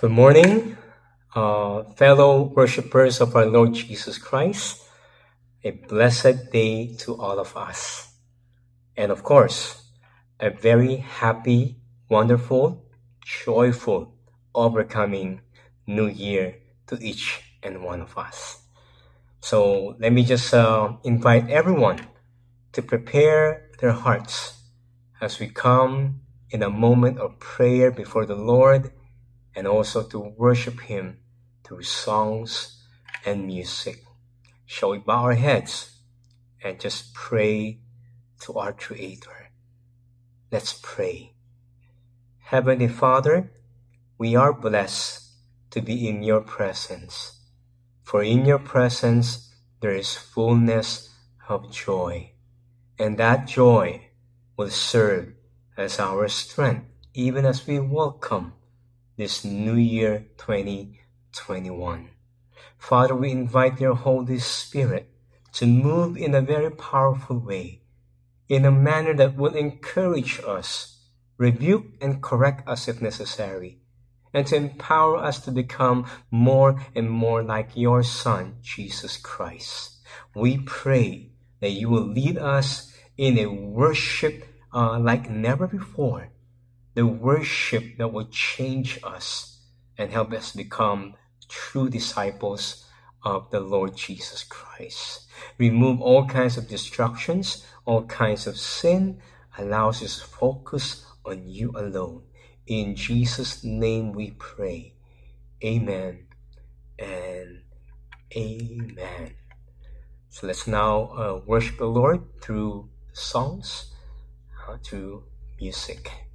Good morning, uh, fellow worshippers of our Lord Jesus Christ. A blessed day to all of us. And of course, a very happy, wonderful, joyful, overcoming new year to each and one of us. So let me just uh, invite everyone to prepare their hearts as we come in a moment of prayer before the Lord and also to worship Him through songs and music. Shall we bow our heads and just pray to our Creator? Let's pray. Heavenly Father, we are blessed to be in your presence, for in your presence there is fullness of joy, and that joy will serve as our strength even as we welcome this new year 2021. Father, we invite your Holy Spirit to move in a very powerful way, in a manner that will encourage us, rebuke and correct us if necessary, and to empower us to become more and more like your Son, Jesus Christ. We pray that you will lead us in a worship uh, like never before the worship that will change us and help us become true disciples of the Lord Jesus Christ. Remove all kinds of distractions, all kinds of sin, allows us to focus on you alone. In Jesus' name we pray. Amen and amen. So let's now uh, worship the Lord through songs, uh, through music.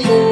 So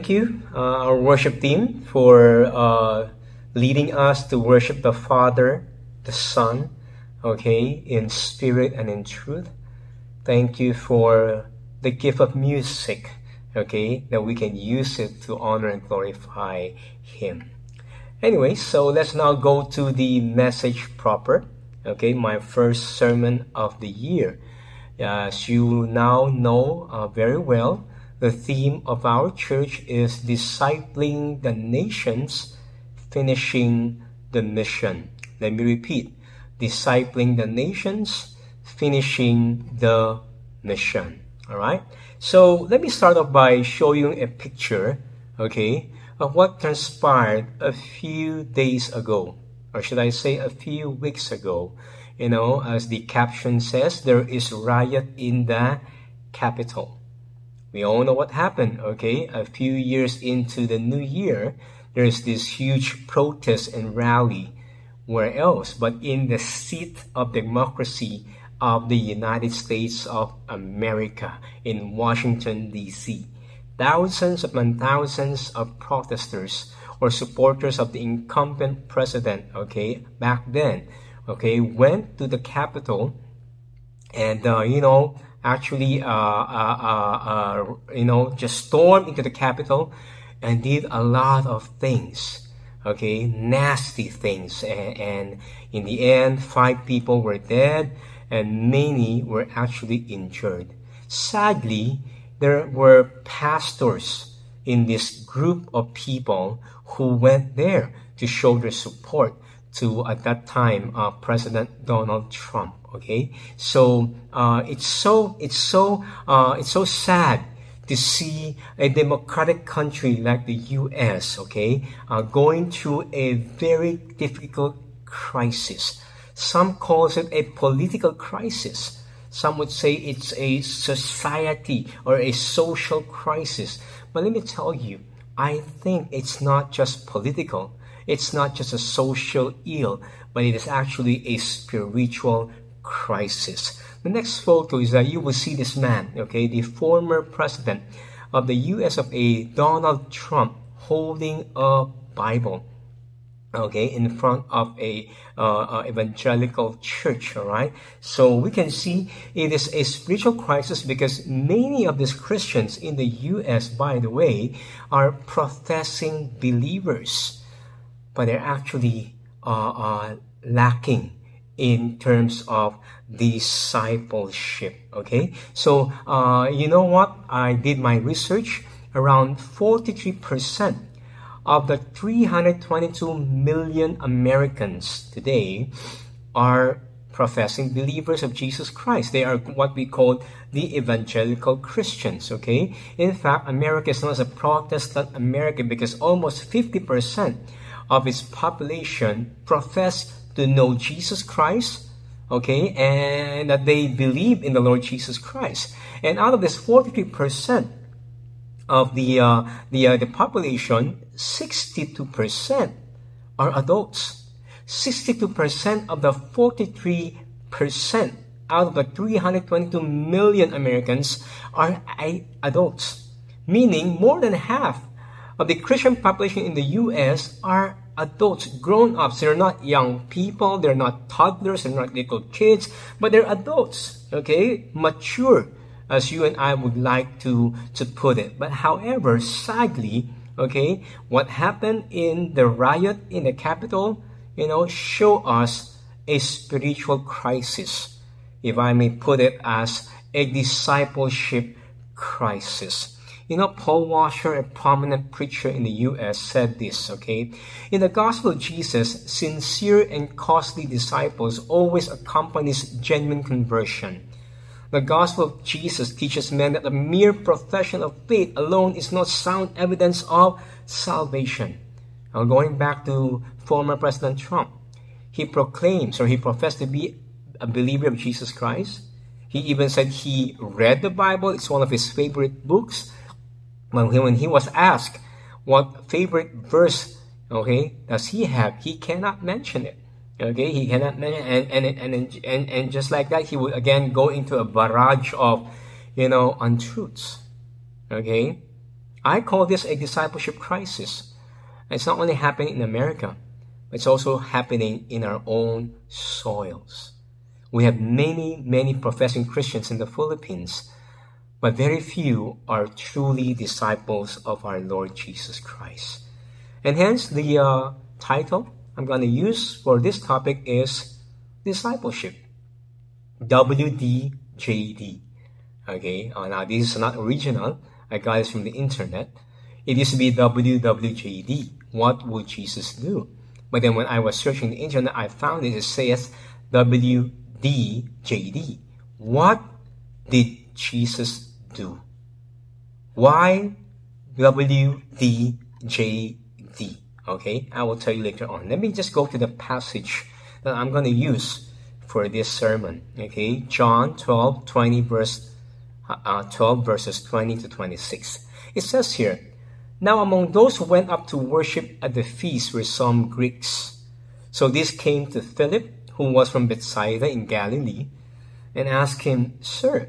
thank you, uh, our worship team, for uh, leading us to worship the Father, the Son, okay, in spirit and in truth. Thank you for the gift of music, okay, that we can use it to honor and glorify Him. Anyway, so let's now go to the message proper, okay, my first sermon of the year. As you now know uh, very well, the theme of our church is discipling the nations, finishing the mission. Let me repeat discipling the nations, finishing the mission. All right. So let me start off by showing a picture, okay, of what transpired a few days ago, or should I say a few weeks ago. You know, as the caption says, there is riot in the Capitol. We all know what happened, okay? A few years into the new year, there's this huge protest and rally. Where else but in the seat of democracy of the United States of America in Washington, D.C. Thousands upon thousands of protesters or supporters of the incumbent president, okay, back then, okay, went to the Capitol and, uh, you know, actually, uh, uh, uh, you know, just stormed into the Capitol and did a lot of things. Okay, nasty things, and, and in the end, five people were dead, and many were actually injured. Sadly, there were pastors in this group of people who went there to show their support to, at that time, uh, President Donald Trump. Okay, so uh, it's so it's so uh, it's so sad to see a democratic country like the U.S. Okay, uh, going through a very difficult crisis. Some calls it a political crisis. Some would say it's a society or a social crisis. But let me tell you, I think it's not just political. It's not just a social ill, but it is actually a spiritual crisis. The next photo is that you will see this man, okay, the former president of the US of A, Donald Trump, holding a Bible okay in front of a uh, uh, evangelical church all right so we can see it is a spiritual crisis because many of these christians in the us by the way are professing believers but they're actually uh, uh lacking in terms of discipleship. Okay, so uh, you know what? I did my research. Around 43% of the 322 million Americans today are professing believers of Jesus Christ. They are what we call the evangelical Christians, okay? In fact, America is known as a Protestant America because almost 50% of its population profess to know Jesus Christ, okay, and that they believe in the Lord Jesus Christ. And out of this 43% of the uh, the uh, the population, 62% are adults. 62% of the 43% out of the 322 million Americans are adults, meaning more than half of the Christian population in the US are adults, grown ups. They're not young people, they're not toddlers, they're not little kids, but they're adults, okay? Mature, as you and I would like to, to put it. But however, sadly, okay, what happened in the riot in the Capitol, you know, show us a spiritual crisis, if I may put it as a discipleship crisis. You know, Paul Washer, a prominent preacher in the U.S., said this, okay? In the gospel of Jesus, sincere and costly disciples always accompanies genuine conversion. The gospel of Jesus teaches men that the mere profession of faith alone is not sound evidence of salvation. Now, going back to former President Trump, he proclaims or he professed to be a believer of Jesus Christ. He even said he read the Bible, it's one of his favorite books when he, when he was asked what favorite verse okay does he have he cannot mention it okay? He cannot mention and and and and, and just like that he would again go into a barrage of you know untruths okay? I call this a discipleship crisis. It's not only happening in america it's also happening in our own soils. We have many many professing christians in the philippines but very few are truly disciples of our Lord Jesus Christ. And hence, the uh, title I'm going to use for this topic is Discipleship. WDJD. Okay, uh, now this is not original. I got this from the internet. It used to be WWJD. What would Jesus do? But then when I was searching the internet, I found it, it says WDJD. What did Jesus do. Y W D J D. Okay, I will tell you later on. Let me just go to the passage that I'm going to use for this sermon. Okay, John 12, 20 verse uh, 12 verses 20 to 26. It says here, Now among those who went up to worship at the feast were some Greeks. So this came to Philip, who was from Bethsaida in Galilee, and asked him, Sir,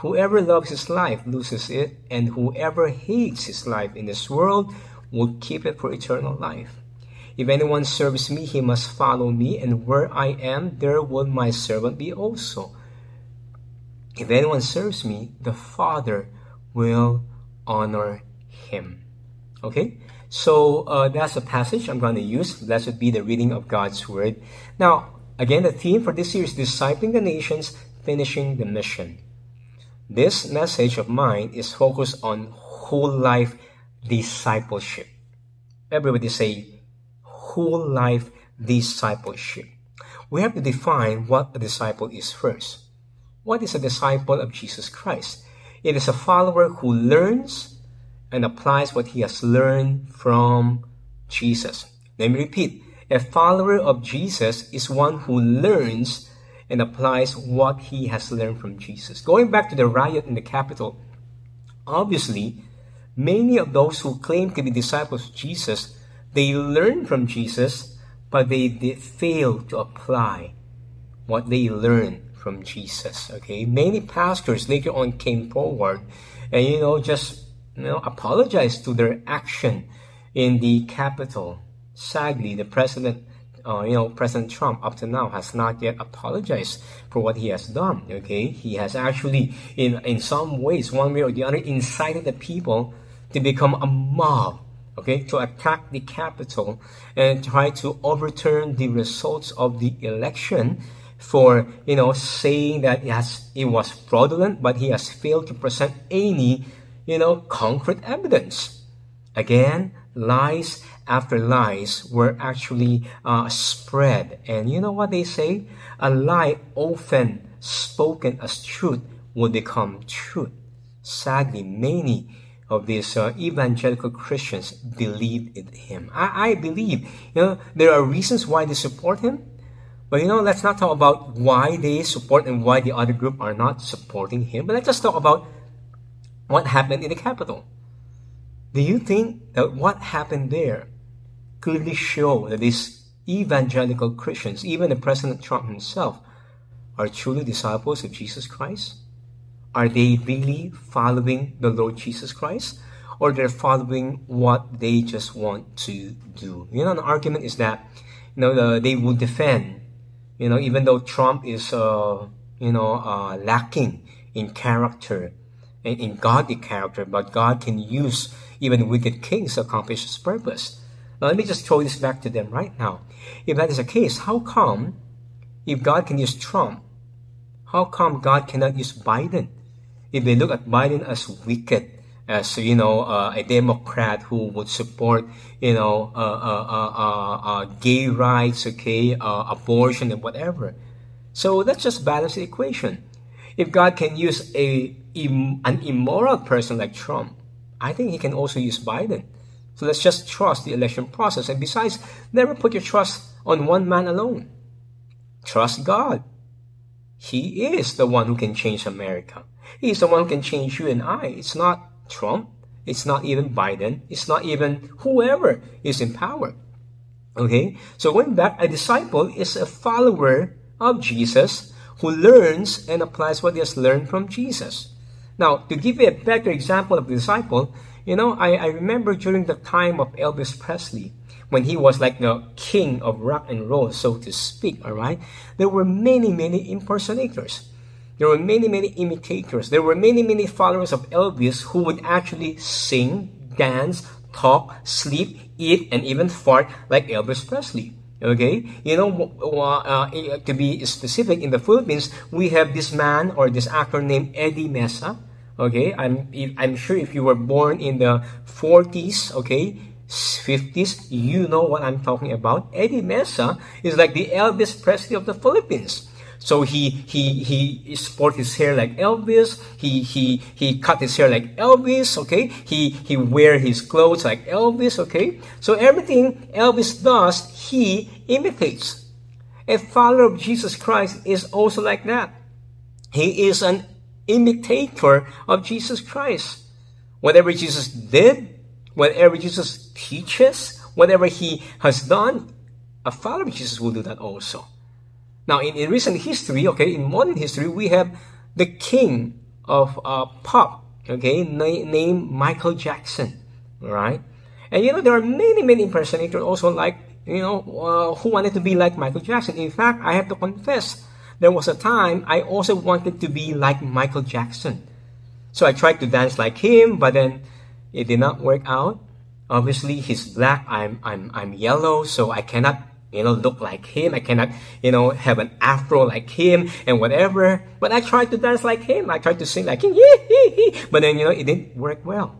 Whoever loves his life loses it, and whoever hates his life in this world will keep it for eternal life. If anyone serves me, he must follow me, and where I am, there will my servant be also. If anyone serves me, the Father will honor him. Okay? So uh, that's a passage I'm going to use. Blessed be the reading of God's Word. Now, again, the theme for this year is Discipling the Nations, Finishing the Mission. This message of mine is focused on whole life discipleship. Everybody say whole life discipleship. We have to define what a disciple is first. What is a disciple of Jesus Christ? It is a follower who learns and applies what he has learned from Jesus. Let me repeat. A follower of Jesus is one who learns and applies what he has learned from Jesus. Going back to the riot in the Capitol, obviously, many of those who claim to be disciples of Jesus, they learned from Jesus, but they did fail to apply what they learned from Jesus. Okay, many pastors later on came forward and you know just you know apologized to their action in the Capitol. Sadly, the president uh, you know, President Trump up to now has not yet apologized for what he has done. Okay, he has actually, in in some ways, one way or the other, incited the people to become a mob. Okay, to attack the Capitol and try to overturn the results of the election for you know saying that it has it was fraudulent, but he has failed to present any you know concrete evidence. Again, lies after lies were actually uh, spread. And you know what they say? A lie often spoken as truth will become truth. Sadly, many of these uh, evangelical Christians believe in him. I, I believe, you know, there are reasons why they support him. But you know, let's not talk about why they support and why the other group are not supporting him. But let's just talk about what happened in the Capitol. Do you think that what happened there clearly show that these evangelical Christians, even the President Trump himself, are truly disciples of Jesus Christ? Are they really following the Lord Jesus Christ? Or they're following what they just want to do? You know, an argument is that, you know, the, they will defend, you know, even though Trump is, uh, you know, uh, lacking in character, in godly character, but God can use even wicked kings to accomplish his purpose. Now, let me just throw this back to them right now. If that is the case, how come, if God can use Trump, how come God cannot use Biden? if they look at Biden as wicked, as you know, uh, a Democrat who would support, you know, uh, uh, gay rights, okay, abortion and whatever. So let's just balance the equation. If God can use a an immoral person like Trump, I think He can also use Biden. So let's just trust the election process. And besides, never put your trust on one man alone. Trust God. He is the one who can change America. He's the one who can change you and I. It's not Trump. It's not even Biden. It's not even whoever is in power. Okay? So going back, a disciple is a follower of Jesus who learns and applies what he has learned from Jesus. Now, to give you a better example of the disciple, you know, I, I remember during the time of Elvis Presley, when he was like the king of rock and roll, so to speak, all right? There were many, many impersonators. There were many, many imitators. There were many, many followers of Elvis who would actually sing, dance, talk, sleep, eat, and even fart like Elvis Presley. Okay, you know, uh, to be specific, in the Philippines, we have this man or this actor named Eddie Mesa. Okay, I'm I'm sure if you were born in the 40s, okay, 50s, you know what I'm talking about. Eddie Mesa is like the Elvis Presley of the Philippines. So he he he sport his hair like Elvis. He he he cut his hair like Elvis. Okay. He he wear his clothes like Elvis. Okay. So everything Elvis does, he imitates. A follower of Jesus Christ is also like that. He is an imitator of Jesus Christ. Whatever Jesus did, whatever Jesus teaches, whatever he has done, a follower of Jesus will do that also. Now, in, in recent history, okay, in modern history, we have the king of uh, pop, okay, na- named Michael Jackson, right? And you know, there are many, many impersonators also like, you know, uh, who wanted to be like Michael Jackson. In fact, I have to confess, there was a time I also wanted to be like Michael Jackson. So I tried to dance like him, but then it did not work out. Obviously, he's black. I'm I'm I'm yellow, so I cannot you know look like him. I cannot you know have an afro like him and whatever. But I tried to dance like him. I tried to sing like him. But then you know it didn't work well.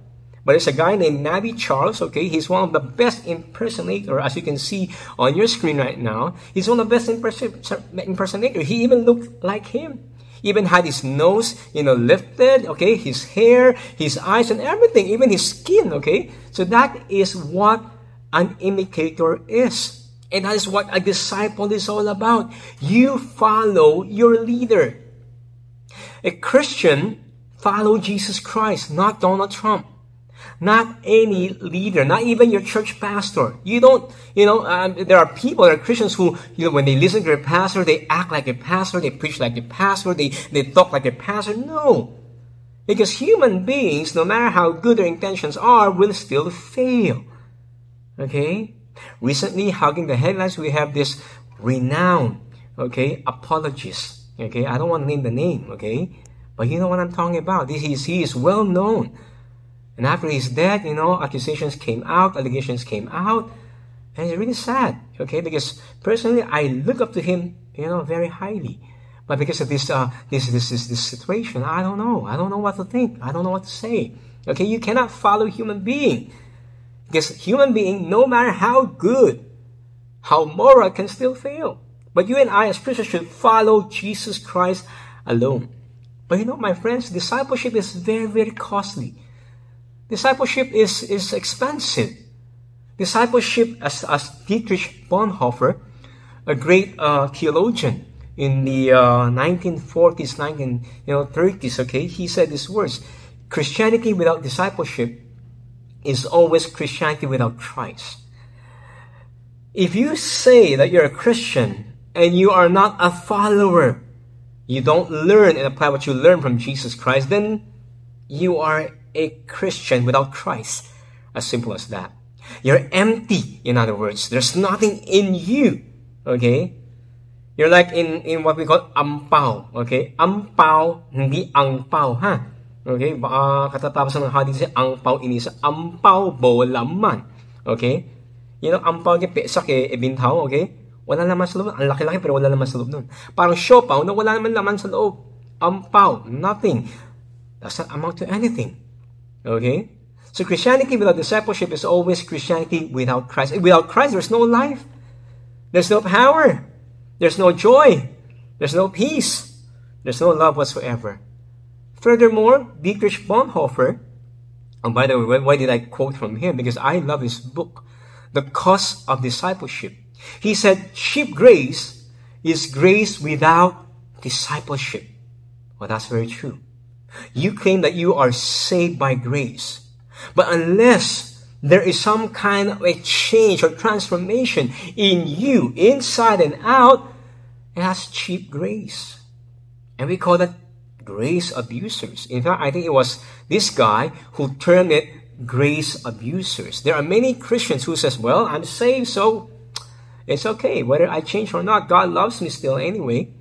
But there's a guy named Navi Charles, okay? He's one of the best impersonator, as you can see on your screen right now. He's one of the best impersonator. He even looked like him even had his nose, you know, lifted, okay, his hair, his eyes, and everything, even his skin, okay? So that is what an imitator is. And that is what a disciple is all about. You follow your leader. A Christian follow Jesus Christ, not Donald Trump. Not any leader, not even your church pastor. You don't, you know, um, there are people, there are Christians who, you know, when they listen to their pastor, they act like a pastor, they preach like a pastor, they, they talk like a pastor. No. Because human beings, no matter how good their intentions are, will still fail. Okay? Recently, hugging the headlines, we have this renowned, okay, apologist. Okay? I don't want to name the name, okay? But you know what I'm talking about. This is, he is well known and after his death, you know, accusations came out, allegations came out, and it's really sad, okay? Because personally, I look up to him, you know, very highly. But because of this, uh, this, this, this, this situation, I don't know. I don't know what to think. I don't know what to say. Okay, you cannot follow human being. Because human being, no matter how good, how moral, can still fail. But you and I as Christians should follow Jesus Christ alone. But you know, my friends, discipleship is very, very costly. Discipleship is, is expensive. Discipleship, as, as Dietrich Bonhoeffer, a great uh, theologian in the uh, 1940s, 1930s, you know, 30s, okay, he said these words Christianity without discipleship is always Christianity without Christ. If you say that you're a Christian and you are not a follower, you don't learn and apply what you learn from Jesus Christ, then you are a Christian without Christ. As simple as that. You're empty, in other words. There's nothing in you. Okay? You're like in, in what we call ampao. Okay? Ampao, hindi angpao, ha? Okay? Baka katatapos ng hadith si angpao inisa. Ampao bo laman. Okay? You know, ampao niya pesak eh, ebintao. Okay? Wala naman sa loob. Ang laki-laki pero wala naman sa loob nun. Parang siopaw na wala naman laman sa loob. Ampao, nothing. Does not amount to anything. Okay? So Christianity without discipleship is always Christianity without Christ. Without Christ, there's no life. There's no power. There's no joy. There's no peace. There's no love whatsoever. Furthermore, Dietrich Bonhoeffer, and by the way, why did I quote from him? Because I love his book, The Cost of Discipleship. He said, cheap grace is grace without discipleship. Well, that's very true. You claim that you are saved by grace. But unless there is some kind of a change or transformation in you, inside and out, it has cheap grace. And we call that grace abusers. In fact, I think it was this guy who termed it grace abusers. There are many Christians who says, well, I'm saved, so it's okay. Whether I change or not, God loves me still anyway.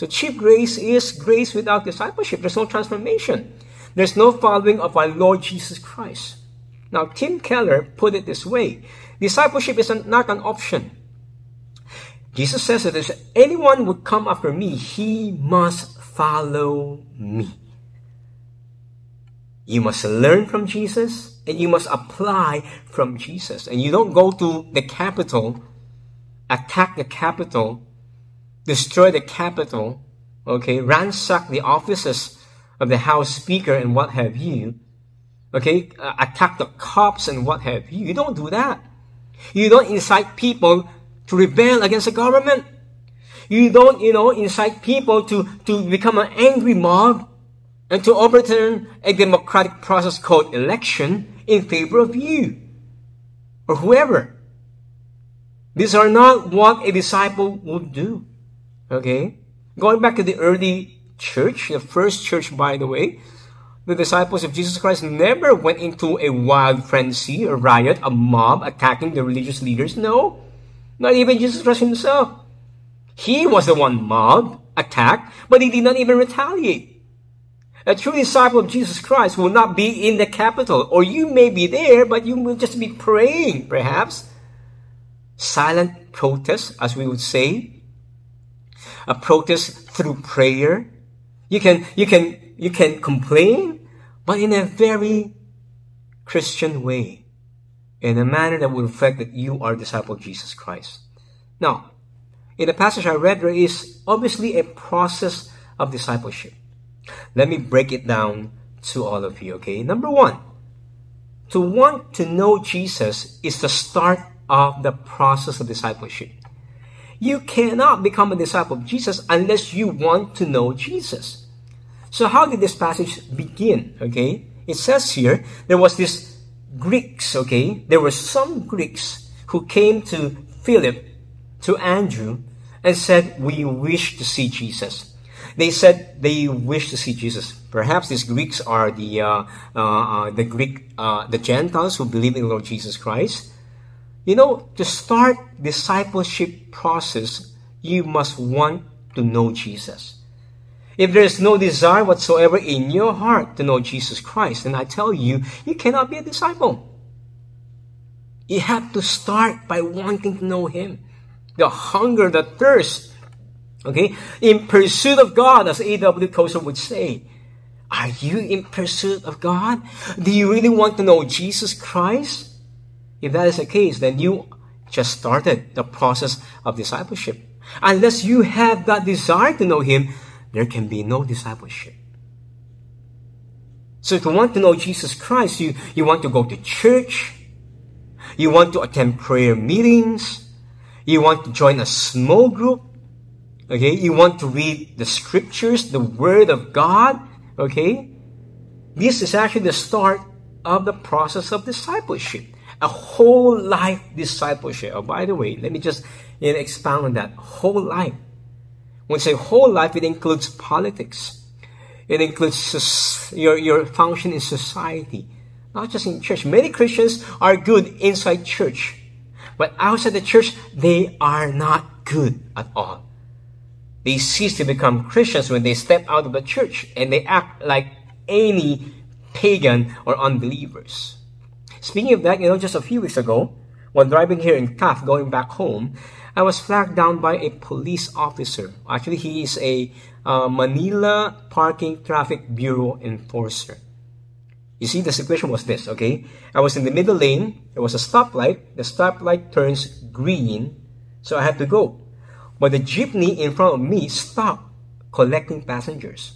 So cheap grace is grace without discipleship. There's no transformation. There's no following of our Lord Jesus Christ. Now, Tim Keller put it this way discipleship is not an option. Jesus says that if anyone would come after me, he must follow me. You must learn from Jesus and you must apply from Jesus. And you don't go to the Capitol, attack the Capitol, destroy the Capitol, okay, ransack the offices of the House Speaker and what have you, okay, uh, attack the cops and what have you. You don't do that. You don't incite people to rebel against the government. You don't, you know, incite people to, to become an angry mob and to overturn a democratic process called election in favor of you or whoever. These are not what a disciple would do. Okay? Going back to the early church, the first church, by the way, the disciples of Jesus Christ never went into a wild frenzy, a riot, a mob attacking the religious leaders. No, not even Jesus Christ himself. He was the one mobbed, attacked, but he did not even retaliate. A true disciple of Jesus Christ will not be in the Capitol, or you may be there, but you will just be praying, perhaps. Silent protest, as we would say, a protest through prayer. You can, you can, you can complain, but in a very Christian way, in a manner that will reflect that you are a disciple of Jesus Christ. Now, in the passage I read, there is obviously a process of discipleship. Let me break it down to all of you, okay? Number one, to want to know Jesus is the start of the process of discipleship. You cannot become a disciple of Jesus unless you want to know Jesus. So how did this passage begin? Okay. It says here, there was this Greeks, okay. There were some Greeks who came to Philip, to Andrew, and said, we wish to see Jesus. They said they wish to see Jesus. Perhaps these Greeks are the uh, uh, uh, the Greek uh, the Gentiles who believe in Lord Jesus Christ. You know, to start discipleship process, you must want to know Jesus. If there is no desire whatsoever in your heart to know Jesus Christ, then I tell you, you cannot be a disciple. You have to start by wanting to know Him. The hunger, the thirst, okay, in pursuit of God, as A.W. Tozer would say. Are you in pursuit of God? Do you really want to know Jesus Christ? If that is the case, then you just started the process of discipleship. Unless you have that desire to know Him, there can be no discipleship. So if you want to know Jesus Christ, you, you want to go to church, you want to attend prayer meetings, you want to join a small group, okay, you want to read the scriptures, the Word of God, okay. This is actually the start of the process of discipleship. A whole life discipleship. Oh, by the way, let me just you know, expound on that. Whole life. When I say whole life, it includes politics. It includes your, your function in society, not just in church. Many Christians are good inside church, but outside the church, they are not good at all. They cease to become Christians when they step out of the church and they act like any pagan or unbelievers. Speaking of that, you know, just a few weeks ago, while driving here in Taft, going back home, I was flagged down by a police officer. Actually, he is a uh, Manila Parking Traffic Bureau enforcer. You see, the situation was this, okay? I was in the middle lane. There was a stoplight. The stoplight turns green, so I had to go. But the jeepney in front of me stopped collecting passengers.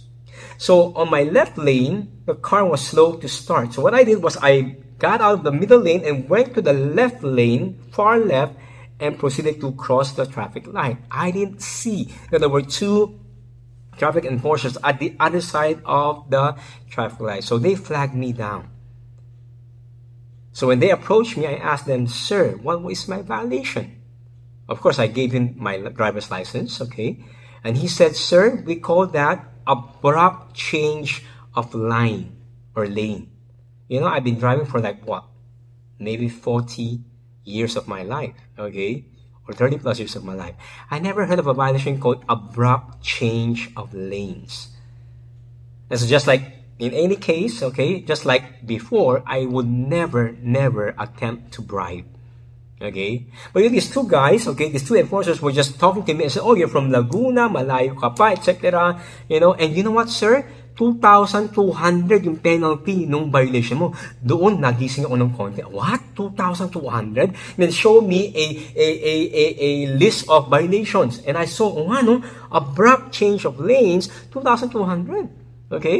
So on my left lane, the car was slow to start. So what I did was I got out of the middle lane and went to the left lane, far left, and proceeded to cross the traffic light. I didn't see that there were two traffic enforcers at the other side of the traffic light. So they flagged me down. So when they approached me, I asked them, Sir, what is my violation? Of course, I gave him my driver's license, okay? And he said, Sir, we call that abrupt change of line or lane. You know, I've been driving for like what? Maybe 40 years of my life, okay? Or 30 plus years of my life. I never heard of a violation called abrupt change of lanes. It's just like in any case, okay, just like before, I would never, never attempt to bribe. Okay? But these two guys, okay, these two enforcers were just talking to me and said, oh, you're from Laguna, malayo ka pa, etc. You know, and you know what, sir? 2,200 yung penalty nung violation mo. Doon, nagising ako ng konti. What? 2,200? Then show me a, a, a, a, a list of violations. And I saw, oh ano, abrupt change of lanes, 2,200. Okay?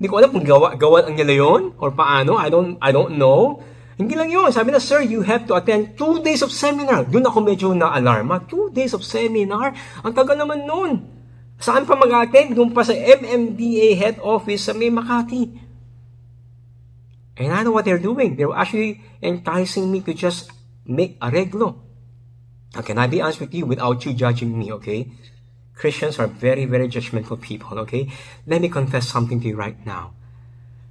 Hindi ko alam kung gawa, gawa ang nila yun or paano. I don't, I don't know. Hindi lang yun. Sabi na, sir, you have to attend two days of seminar. Doon ako medyo na-alarma. Two days of seminar? Ang tagal naman noon. Saan pa mag-attend? Doon pa sa MMDA head office sa May Makati. And I know what they're doing. They're actually enticing me to just make a reglo. Now, can I be honest with you without you judging me, okay? Christians are very, very judgmental people, okay? Let me confess something to you right now.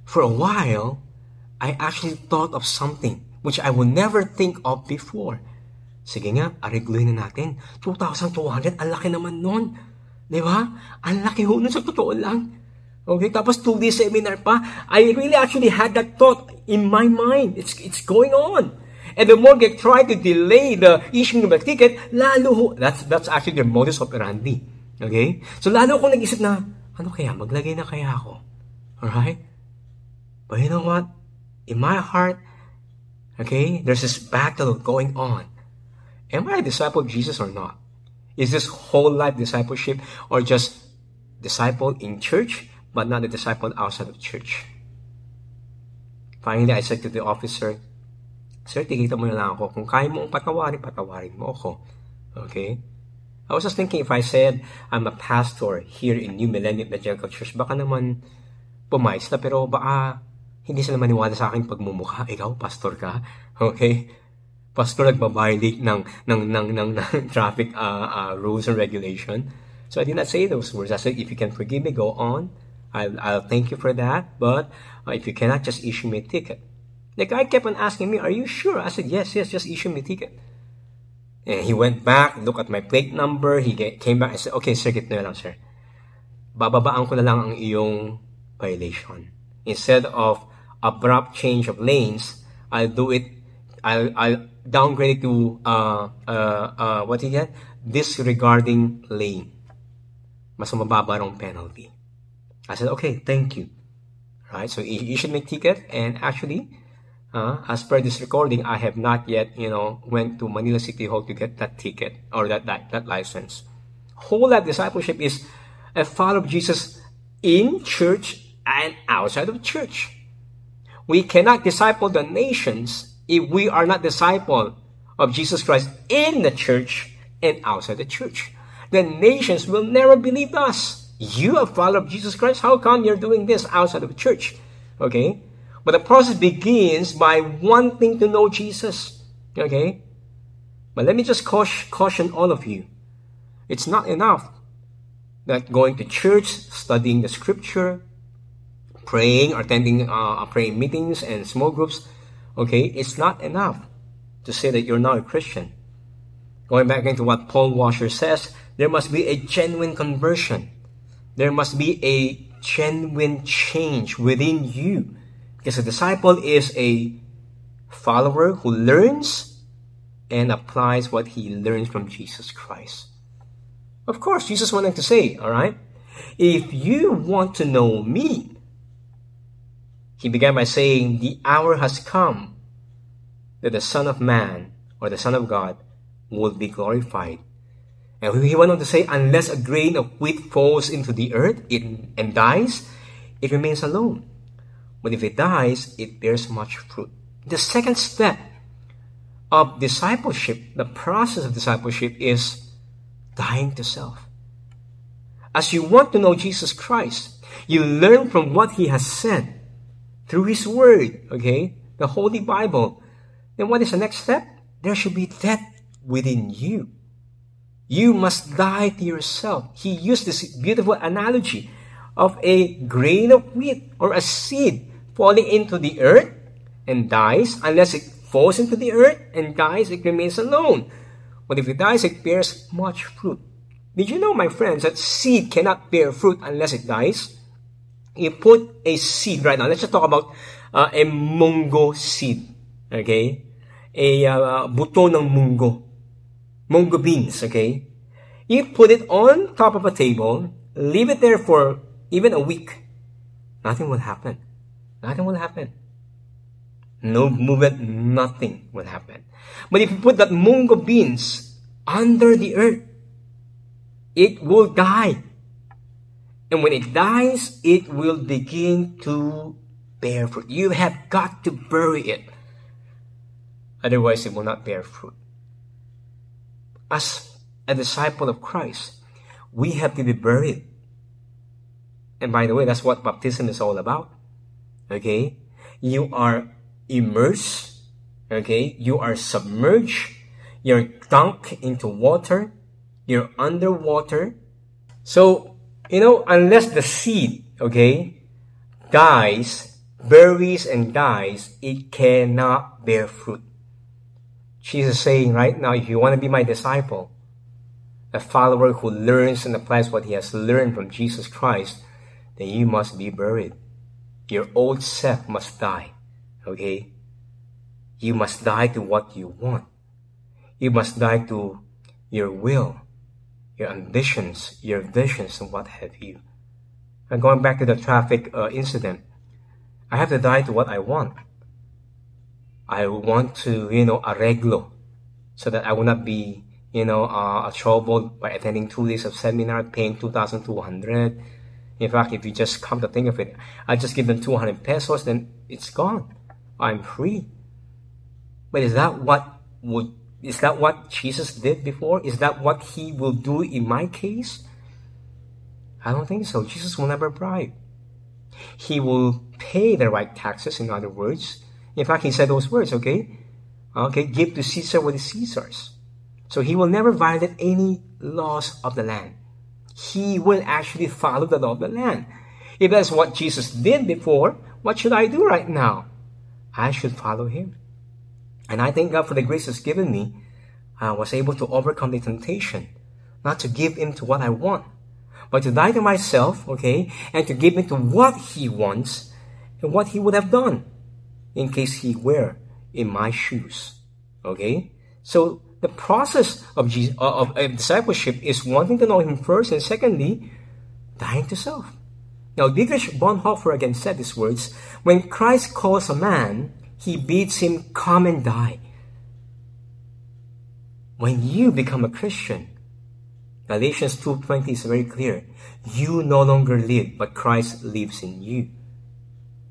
For a while, I actually thought of something which I would never think of before. Sige nga, aregluin na natin. 2,200, ang laki naman nun. Di ba? Ang laki ho nun sa totoo lang. Okay, tapos 2D seminar pa. I really actually had that thought in my mind. It's, it's going on. And the more they try to delay the issuing of the ticket, lalo ho, that's, that's actually their modus operandi. Okay? So lalo akong nag-isip na, ano kaya, maglagay na kaya ako? Alright? But you know what? in my heart, okay, there's this battle going on. Am I a disciple of Jesus or not? Is this whole life discipleship or just disciple in church but not a disciple outside of church? Finally, I said to the officer, Sir, tigita mo na lang ako. Kung kaya mong patawarin, patawarin mo ako. Okay? I was just thinking if I said I'm a pastor here in New Millennium Evangelical Church, baka naman pumayos na pero baka hindi sila maniwala sa akin pagmumukha. Ikaw, pastor ka? Okay? Pastor nagbabiolate ng, ng, ng, ng, ng traffic uh, uh, rules and regulation. So I did not say those words. I said, if you can forgive me, go on. I'll, I'll thank you for that. But uh, if you cannot, just issue me a ticket. The guy kept on asking me, are you sure? I said, yes, yes, just issue me a ticket. And he went back, looked at my plate number. He get, came back and said, okay, sir, git na lang, sir. Bababaan ko na lang ang iyong violation. Instead of abrupt change of lanes, I'll do it, I'll, I'll downgrade it to, uh, uh, uh, what is that? Disregarding lane. Mas mababa penalty. I said, okay, thank you. Right, so you should make ticket and actually, uh, as per this recording, I have not yet, you know, went to Manila City Hall to get that ticket or that, that, that license. Whole life discipleship is a follow of Jesus in church and outside of church. We cannot disciple the nations if we are not disciple of Jesus Christ in the church and outside the church. The nations will never believe us. You are follower of Jesus Christ. How come you're doing this outside of the church? Okay? But the process begins by wanting to know Jesus. Okay? But let me just caution all of you. It's not enough that going to church, studying the scripture, praying, attending uh, praying meetings and small groups, okay, it's not enough to say that you're not a Christian. Going back into what Paul Washer says, there must be a genuine conversion. There must be a genuine change within you. Because a disciple is a follower who learns and applies what he learns from Jesus Christ. Of course, Jesus wanted to say, all right, if you want to know me, he began by saying, the hour has come that the Son of Man or the Son of God will be glorified. And he went on to say, unless a grain of wheat falls into the earth and dies, it remains alone. But if it dies, it bears much fruit. The second step of discipleship, the process of discipleship is dying to self. As you want to know Jesus Christ, you learn from what he has said through his word, okay? The Holy Bible. Then what is the next step? There should be death within you. You must die to yourself. He used this beautiful analogy of a grain of wheat or a seed falling into the earth and dies, unless it falls into the earth and dies, it remains alone. But if it dies, it bears much fruit. Did you know, my friends, that seed cannot bear fruit unless it dies? You put a seed right now. Let's just talk about uh, a mungo seed. Okay? A uh, buto ng mungo. Mungo beans, okay? You put it on top of a table, leave it there for even a week. Nothing will happen. Nothing will happen. No movement, nothing will happen. But if you put that mungo beans under the earth, it will die. And when it dies, it will begin to bear fruit. You have got to bury it. Otherwise, it will not bear fruit. As a disciple of Christ, we have to be buried. And by the way, that's what baptism is all about. Okay? You are immersed. Okay? You are submerged. You're dunked into water. You're underwater. So, you know, unless the seed, okay, dies, buries and dies, it cannot bear fruit. Jesus is saying right now, if you want to be my disciple, a follower who learns and applies what he has learned from Jesus Christ, then you must be buried. Your old self must die. Okay? You must die to what you want. You must die to your will, your ambitions, your visions, and what have you. And going back to the traffic uh, incident, I have to die to what I want. I want to, you know, arreglo, so that I will not be, you know, uh, troubled by attending two days of seminar, paying 2,200, in fact, if you just come to think of it, I just give them 200 pesos, then it's gone. I'm free. But is that what would, is that what Jesus did before? Is that what he will do in my case? I don't think so. Jesus will never bribe. He will pay the right taxes, in other words. In fact, he said those words, okay? Okay, give to Caesar what is Caesar's. So he will never violate any laws of the land he will actually follow the law of the land. If that's what Jesus did before, what should I do right now? I should follow him. And I thank God for the grace He's given me. I was able to overcome the temptation, not to give in to what I want, but to die to myself, okay, and to give in to what He wants and what He would have done in case He were in my shoes, okay? So the process of, Jesus, uh, of, of discipleship is wanting to know Him first, and secondly, dying to self. Now, Dietrich Bonhoeffer again said these words When Christ calls a man, he bids him come and die. When you become a Christian, Galatians 2.20 is very clear. You no longer live, but Christ lives in you.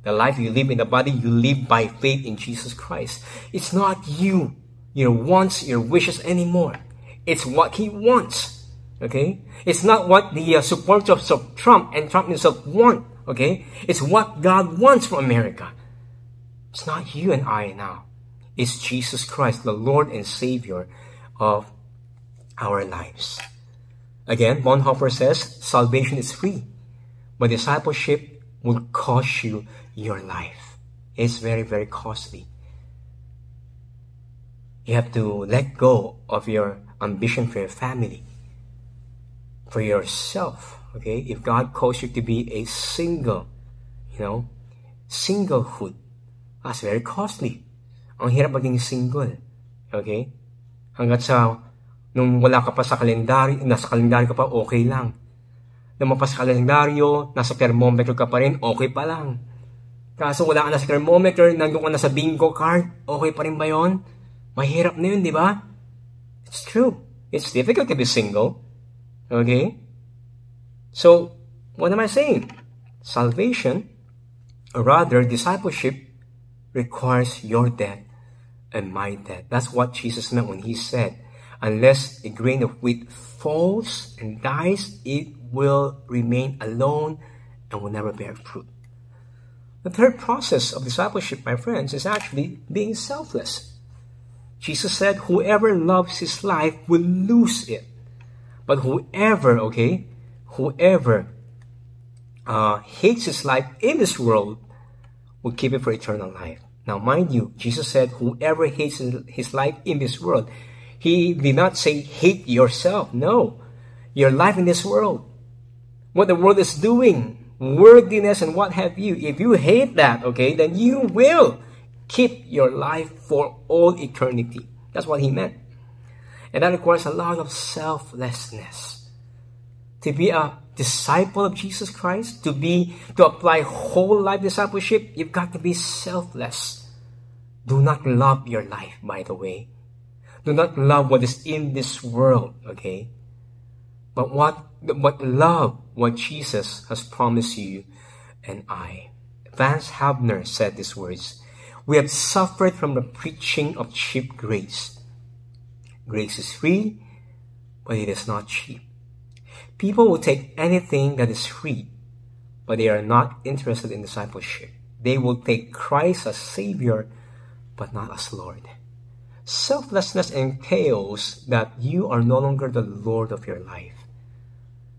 The life you live in the body, you live by faith in Jesus Christ. It's not you, your wants, your wishes anymore. It's what He wants. Okay? It's not what the uh, supporters of Trump and Trump himself want. Okay? It's what God wants for America. It's not you and I now. It's Jesus Christ, the Lord and Savior of our lives. Again, Bonhoeffer says salvation is free, but discipleship will cost you your life. It's very, very costly. You have to let go of your ambition for your family, for yourself. Okay? If God calls you to be a single, you know, singlehood, that's very costly. Ang hirap maging single. Okay? Hanggat sa, nung wala ka pa sa kalendaryo, nasa kalendaryo ka pa, okay lang. Nung mapas sa kalendaryo, nasa thermometer ka pa rin, okay pa lang. Kaso wala ka na sa thermometer, nandun ka na sa bingo card, okay pa rin ba yon? Mahirap na yun, di ba? It's true. It's difficult to be single. Okay? So, what am I saying? Salvation, or rather discipleship, requires your death and my death. That's what Jesus meant when he said, unless a grain of wheat falls and dies, it will remain alone and will never bear fruit. The third process of discipleship, my friends, is actually being selfless. Jesus said, whoever loves his life will lose it. But whoever, okay, whoever uh, hates his life in this world will keep it for eternal life. Now, mind you, Jesus said, whoever hates his life in this world, he did not say hate yourself. No, your life in this world, what the world is doing, worldliness and what have you. If you hate that, okay, then you will keep your life for all eternity. That's what he meant. And that requires a lot of selflessness. To be a disciple of Jesus Christ, to be to apply whole life discipleship, you've got to be selfless. Do not love your life, by the way. Do not love what is in this world, okay? But what but love what Jesus has promised you and I. Vance Havner said these words. We have suffered from the preaching of cheap grace. Grace is free, but it is not cheap. People will take anything that is free, but they are not interested in discipleship. They will take Christ as Savior, but not as Lord. Selflessness entails that you are no longer the Lord of your life.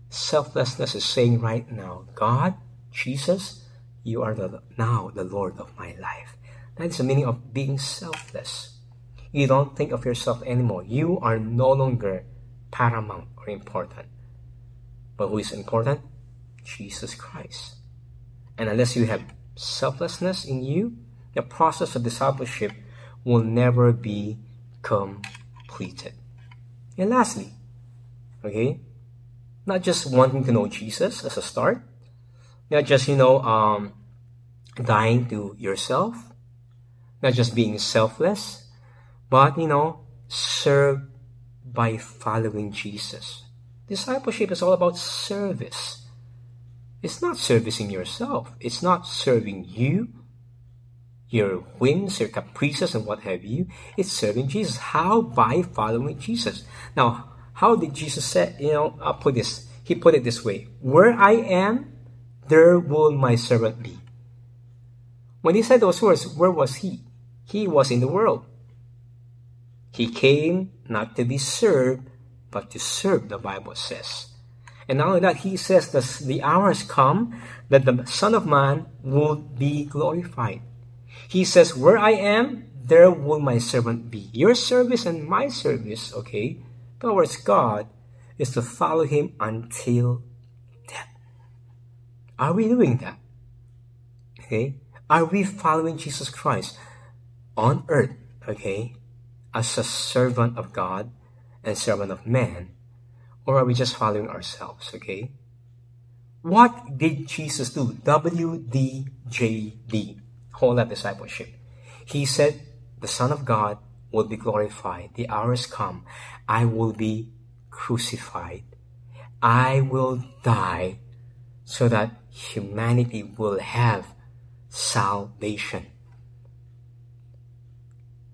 Selflessness is saying right now, God, Jesus, you are the, now the Lord of my life. That is the meaning of being selfless. You don't think of yourself anymore. You are no longer paramount or important. But who is important? Jesus Christ. And unless you have selflessness in you, the process of discipleship will never be completed. And lastly, okay, not just wanting to know Jesus as a start, not just, you know, um, dying to yourself, not just being selfless, but, you know, serve by following Jesus. Discipleship is all about service. It's not servicing yourself. It's not serving you, your whims, your caprices, and what have you. It's serving Jesus. How? By following Jesus. Now, how did Jesus say, you know, I'll put this, he put it this way, where I am, there will my servant be. When he said those words, where was he? He was in the world. He came not to be served, but to serve, the Bible says. And not only that, he says that the hour has come that the Son of Man will be glorified. He says, Where I am, there will my servant be. Your service and my service, okay, towards God is to follow him until death. Are we doing that? Okay? Are we following Jesus Christ on earth, okay, as a servant of God and servant of man, or are we just following ourselves, okay? What did Jesus do? WDJD, whole life discipleship. He said, the Son of God will be glorified. The hour has come. I will be crucified. I will die so that humanity will have salvation.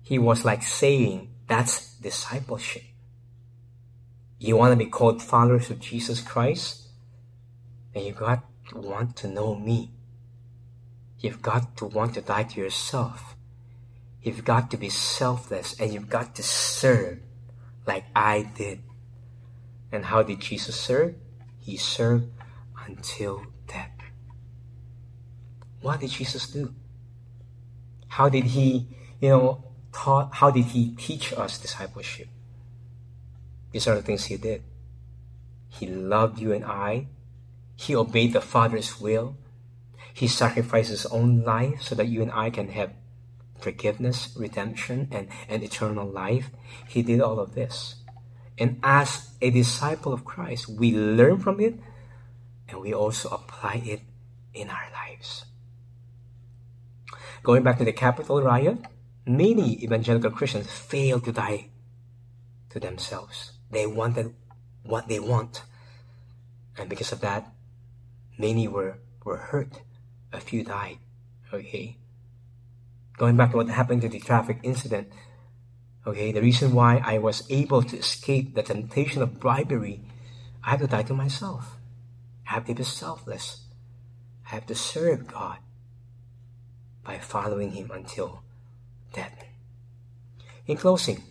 He was like saying, that's discipleship. You want to be called followers of Jesus Christ? Then you got to want to know me. You've got to want to die to yourself. You've got to be selfless and you've got to serve like I did. And how did Jesus serve? He served until death. What did Jesus do? How did he, you know, taught, how did he teach us discipleship? These are the things he did. He loved you and I. He obeyed the Father's will. He sacrificed his own life so that you and I can have forgiveness, redemption, and, and eternal life. He did all of this. And as a disciple of Christ, we learn from it and we also apply it in our lives. Going back to the Capitol riot, many evangelical Christians failed to die to themselves. They wanted what they want. And because of that, many were, were hurt. A few died. Okay. Going back to what happened to the traffic incident. Okay, the reason why I was able to escape the temptation of bribery, I have to die to myself. I have to be selfless. I have to serve God by following Him until death. In closing,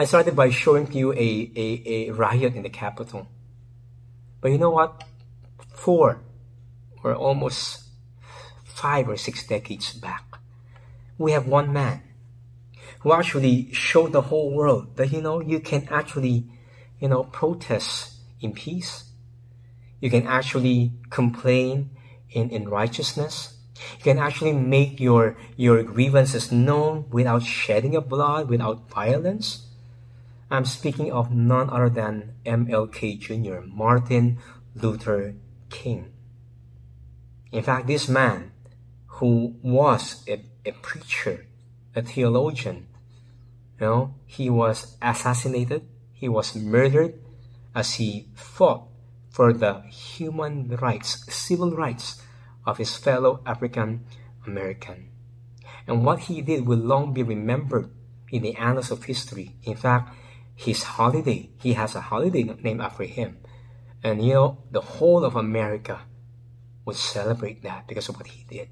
I started by showing you a, a, a riot in the Capitol. But you know what? Four or almost five or six decades back, we have one man who actually showed the whole world that, you know, you can actually, you know, protest in peace. You can actually complain in, in righteousness. You can actually make your, your grievances known without shedding of blood, without violence. I'm speaking of none other than MLK Jr., Martin Luther King. In fact, this man, who was a, a preacher, a theologian, you know, he was assassinated, he was murdered as he fought for the human rights, civil rights of his fellow African American. And what he did will long be remembered in the annals of history. In fact, his holiday, he has a holiday named after him. And you know, the whole of America would celebrate that because of what he did.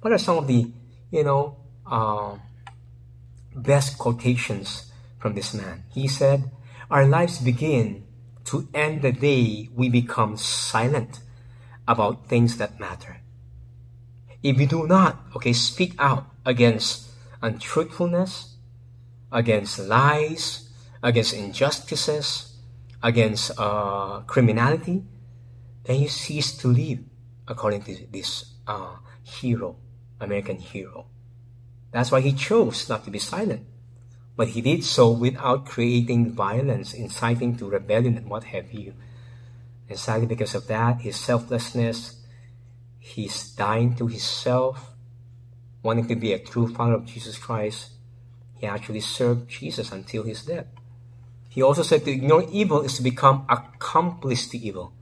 What are some of the, you know, uh, best quotations from this man? He said, Our lives begin to end the day we become silent about things that matter. If you do not, okay, speak out against untruthfulness, against lies, against injustices, against uh, criminality, then you cease to live according to this uh, hero, American hero. That's why he chose not to be silent. But he did so without creating violence, inciting to rebellion and what have you. And sadly, because of that, his selflessness, he's dying to himself, wanting to be a true follower of Jesus Christ. He actually served Jesus until his death. He also said to ignore evil is to become accomplice to evil.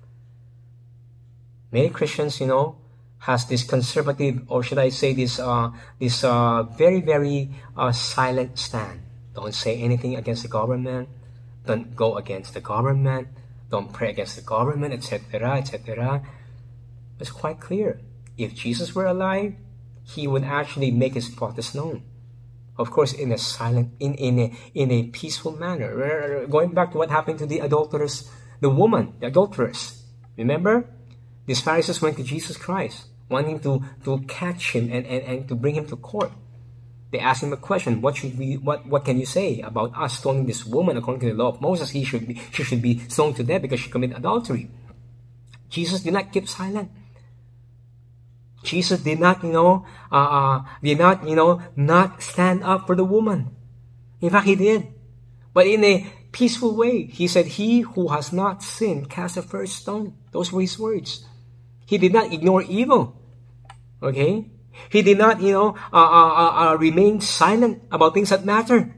Many Christians, you know, has this conservative, or should I say this, uh, this uh, very, very uh, silent stand. Don't say anything against the government. Don't go against the government. Don't pray against the government, etc., etc. It's quite clear. If Jesus were alive, he would actually make his protest known. Of course, in a silent, in, in, a, in a peaceful manner. Going back to what happened to the adulteress, the woman, the adulteress. Remember? These Pharisees went to Jesus Christ, wanting to, to catch him and, and, and to bring him to court. They asked him a question, what should we, what, what can you say about us stoning this woman according to the law of Moses? He should be, she should be stoned to death because she committed adultery. Jesus did not keep silent. Jesus did not, you know, uh, uh, did not, you know, not stand up for the woman. In fact, he did. But in a peaceful way, he said, he who has not sinned cast the first stone. Those were his words. He did not ignore evil. Okay? He did not, you know, uh, uh, uh, uh, remain silent about things that matter.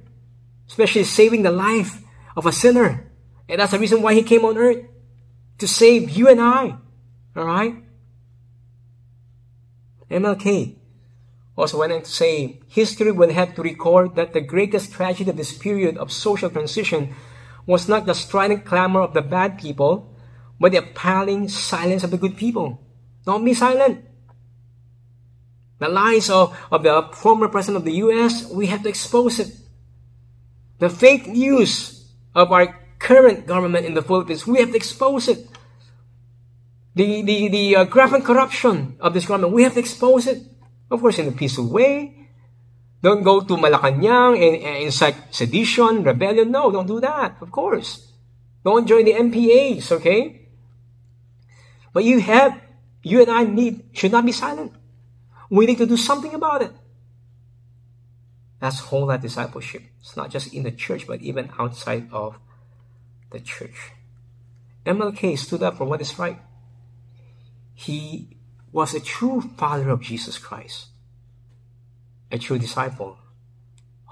Especially saving the life of a sinner. And that's the reason why he came on earth. To save you and I. Alright? MLK also went on to say, history will have to record that the greatest tragedy of this period of social transition was not the strident clamor of the bad people, but the appalling silence of the good people. Don't be silent. The lies of, of the former president of the US, we have to expose it. The fake news of our current government in the Philippines, we have to expose it. The, the, the uh, graphic corruption of this government, we have to expose it. Of course, in a peaceful way. Don't go to Malacanang and, and incite sedition, rebellion. No, don't do that. Of course. Don't join the NPAs, okay? But you have, you and I need, should not be silent. We need to do something about it. That's whole life discipleship. It's not just in the church, but even outside of the church. MLK stood up for what is right. He was a true father of Jesus Christ, a true disciple.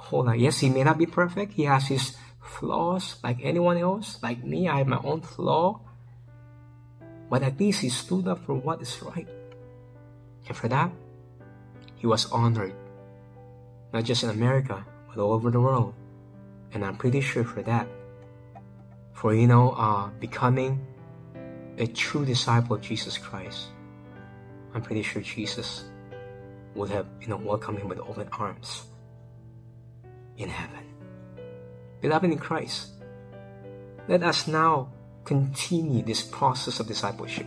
Hold on. Yes, he may not be perfect. He has his flaws like anyone else. Like me, I have my own flaw. But at least he stood up for what is right. And for that, he was honored, not just in America, but all over the world. And I'm pretty sure for that, for you know, uh, becoming a true disciple of Jesus Christ, I'm pretty sure Jesus would have, you know, welcomed him with open arms in heaven. Beloved in Christ, let us now continue this process of discipleship.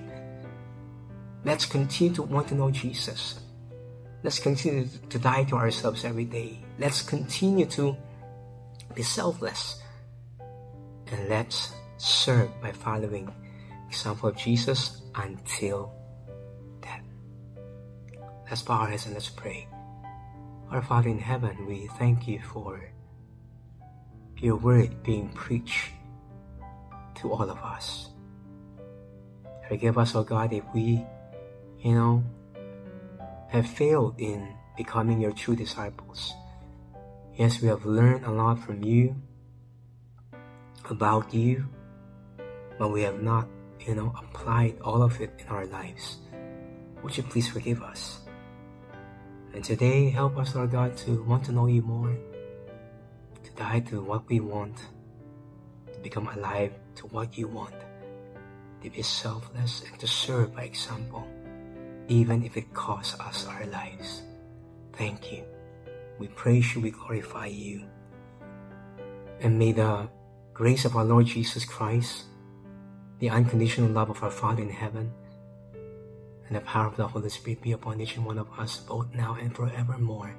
Let's continue to want to know Jesus. Let's continue to die to ourselves every day. Let's continue to be selfless. And let's serve by following example of Jesus until death. Let's bow our heads and let's pray. Our Father in heaven, we thank you for your word being preached to all of us. Forgive us, O oh God, if we, you know, have failed in becoming your true disciples. Yes, we have learned a lot from you, about you, but we have not, you know, applied all of it in our lives. Would you please forgive us? And today, help us, Lord God, to want to know you more, to die to what we want, to become alive to what you want, to be selfless and to serve by example even if it costs us our lives. Thank you. We praise you, we glorify you. And may the grace of our Lord Jesus Christ, the unconditional love of our Father in heaven, and the power of the Holy Spirit be upon each and one of us, both now and forevermore.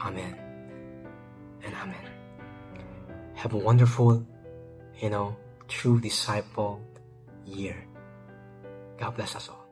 Amen. And amen. Have a wonderful, you know, true disciple year. God bless us all.